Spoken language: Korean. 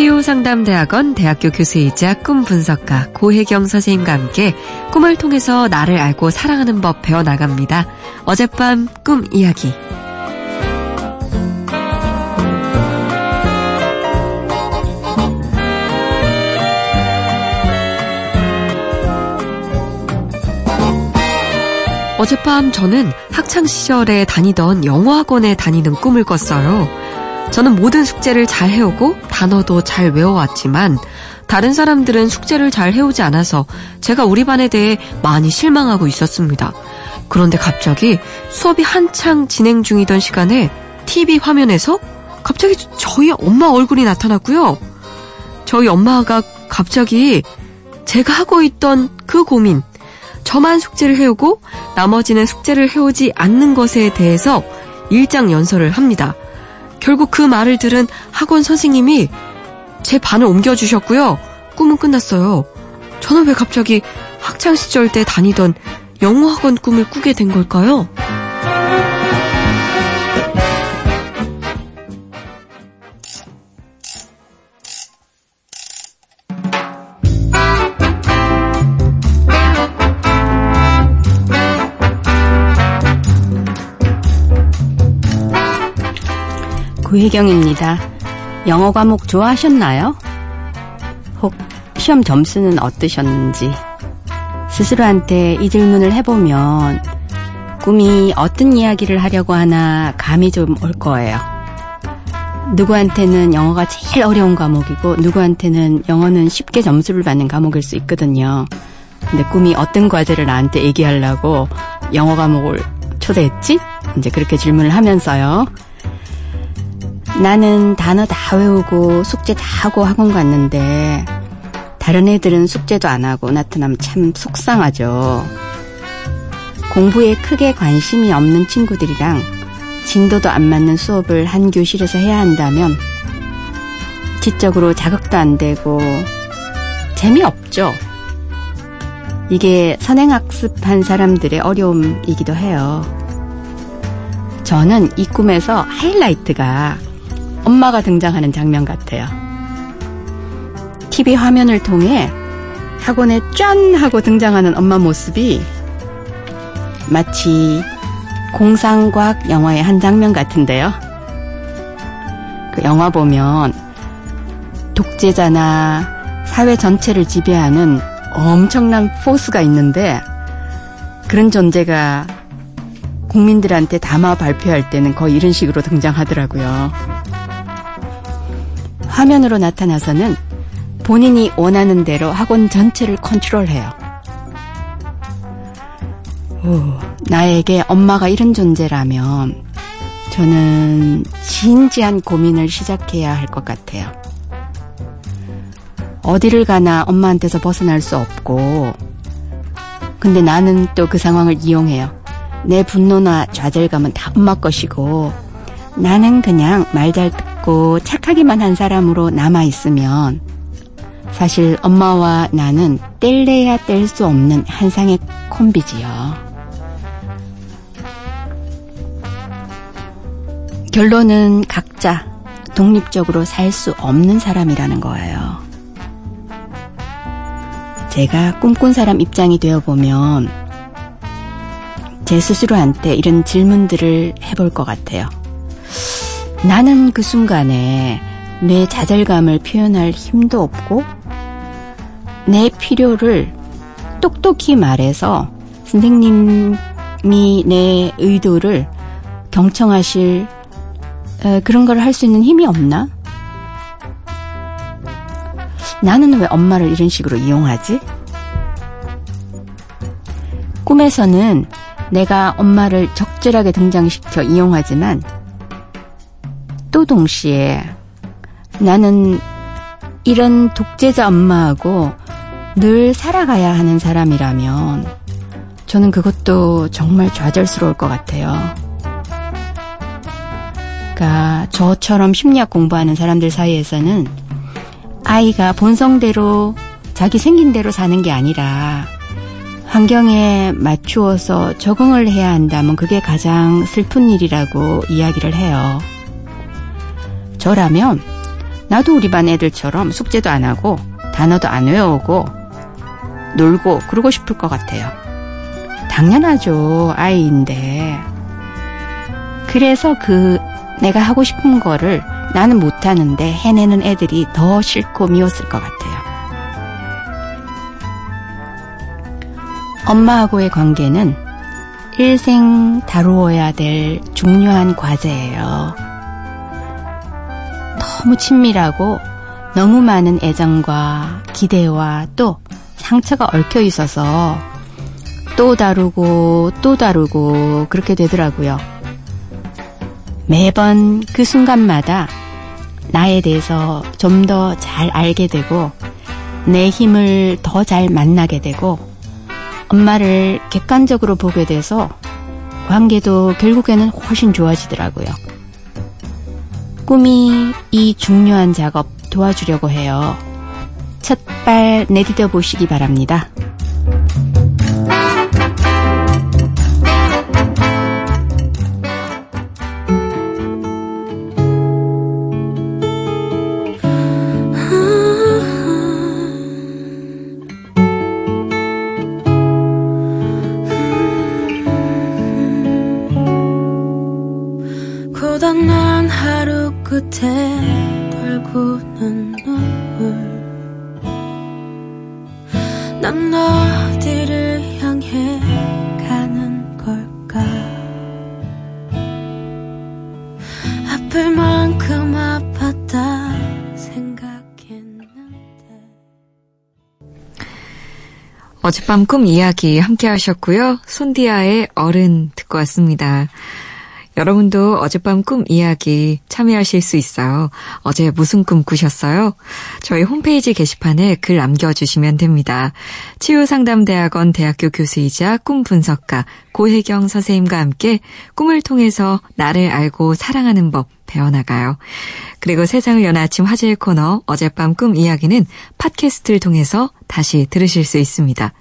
치유상담대학원 대학교 교수이자 꿈 분석가 고혜경 선생님과 함께 꿈을 통해서 나를 알고 사랑하는 법 배워나갑니다. 어젯밤 꿈 이야기. 어젯밤 저는 학창시절에 다니던 영어학원에 다니는 꿈을 꿨어요. 저는 모든 숙제를 잘 해오고 단어도 잘 외워왔지만 다른 사람들은 숙제를 잘 해오지 않아서 제가 우리 반에 대해 많이 실망하고 있었습니다. 그런데 갑자기 수업이 한창 진행 중이던 시간에 TV 화면에서 갑자기 저희 엄마 얼굴이 나타났고요. 저희 엄마가 갑자기 제가 하고 있던 그 고민, 저만 숙제를 해오고 나머지는 숙제를 해오지 않는 것에 대해서 일장 연설을 합니다. 결국 그 말을 들은 학원 선생님이 제 반을 옮겨주셨고요. 꿈은 끝났어요. 저는 왜 갑자기 학창시절 때 다니던 영어학원 꿈을 꾸게 된 걸까요? 구혜경입니다. 영어 과목 좋아하셨나요? 혹 시험 점수는 어떠셨는지 스스로한테 이 질문을 해보면 꿈이 어떤 이야기를 하려고 하나 감이 좀 올 거예요. 누구한테는 영어가 제일 어려운 과목이고 누구한테는 영어는 쉽게 점수를 받는 과목일 수 있거든요. 근데 꿈이 어떤 과제를 나한테 얘기하려고 영어 과목을 초대했지? 이제 그렇게 질문을 하면서요. 나는 단어 다 외우고 숙제 다 하고 학원 갔는데 다른 애들은 숙제도 안 하고 나타나면 참 속상하죠. 공부에 크게 관심이 없는 친구들이랑 진도도 안 맞는 수업을 한 교실에서 해야 한다면 지적으로 자극도 안 되고 재미없죠. 이게 선행학습한 사람들의 어려움이기도 해요. 저는 이 꿈에서 하이라이트가 엄마가 등장하는 장면 같아요. TV 화면을 통해 학원에 짠 하고 등장하는 엄마 모습이 마치 공상과학 영화의 한 장면 같은데요. 그 영화 보면 독재자나 사회 전체를 지배하는 엄청난 포스가 있는데 그런 존재가 국민들한테 담아 발표할 때는 거의 이런 식으로 등장하더라고요. 화면으로 나타나서는 본인이 원하는 대로 학원 전체를 컨트롤해요. 오, 나에게 엄마가 이런 존재라면 저는 진지한 고민을 시작해야 할 것 같아요. 어디를 가나 엄마한테서 벗어날 수 없고, 근데 나는 또 그 상황을 이용해요. 내 분노나 좌절감은 다 엄마 것이고, 나는 그냥 말잘 듣고 착하기만 한 사람으로 남아있으면, 사실 엄마와 나는 뗄래야 뗄 수 없는 한상의 콤비지요. 결론은 각자 독립적으로 살 수 없는 사람이라는 거예요. 제가 꿈꾼 사람 입장이 되어보면 제 스스로한테 이런 질문들을 해볼 것 같아요. 나는 그 순간에 내 좌절감을 표현할 힘도 없고 내 필요를 똑똑히 말해서 선생님이 내 의도를 경청하실 에, 그런 걸 할 수 있는 힘이 없나? 나는 왜 엄마를 이런 식으로 이용하지? 꿈에서는 내가 엄마를 적절하게 등장시켜 이용하지만 또 동시에 나는 이런 독재자 엄마하고 늘 살아가야 하는 사람이라면 저는 그것도 정말 좌절스러울 것 같아요. 그러니까 저처럼 심리학 공부하는 사람들 사이에서는 아이가 본성대로 자기 생긴 대로 사는 게 아니라 환경에 맞추어서 적응을 해야 한다면 그게 가장 슬픈 일이라고 이야기를 해요. 저라면 나도 우리 반 애들처럼 숙제도 안 하고 단어도 안 외우고 놀고 그러고 싶을 것 같아요. 당연하죠. 아이인데. 그래서 그 내가 하고 싶은 거를 나는 못하는데 해내는 애들이 더 싫고 미웠을 것 같아요. 엄마하고의 관계는 일생 다루어야 될 중요한 과제예요. 너무 친밀하고 너무 많은 애정과 기대와 또 상처가 얽혀 있어서 또 다루고 또 다루고 그렇게 되더라고요. 매번 그 순간마다 나에 대해서 좀 더 잘 알게 되고 내 힘을 더 잘 만나게 되고 엄마를 객관적으로 보게 돼서 관계도 결국에는 훨씬 좋아지더라고요. 꿈이 이 중요한 작업 도와주려고 해요. 첫 발 내디뎌 보시기 바랍니다. 고단한 하루 끝에 돌고는 눈물 난 어디를 향해 가는 걸까 아플 만큼 아팠다 생각했는데 어젯밤 꿈 이야기 함께 하셨고요. 손디아의 어른 듣고 왔습니다. 여러분도 어젯밤 꿈 이야기 참여하실 수 있어요. 어제 무슨 꿈 꾸셨어요? 저희 홈페이지 게시판에 글 남겨주시면 됩니다. 치유상담대학원 대학교 교수이자 꿈 분석가 고혜경 선생님과 함께 꿈을 통해서 나를 알고 사랑하는 법 배워나가요. 그리고 세상을 여는 아침 화제의 코너 어젯밤 꿈 이야기는 팟캐스트를 통해서 다시 들으실 수 있습니다.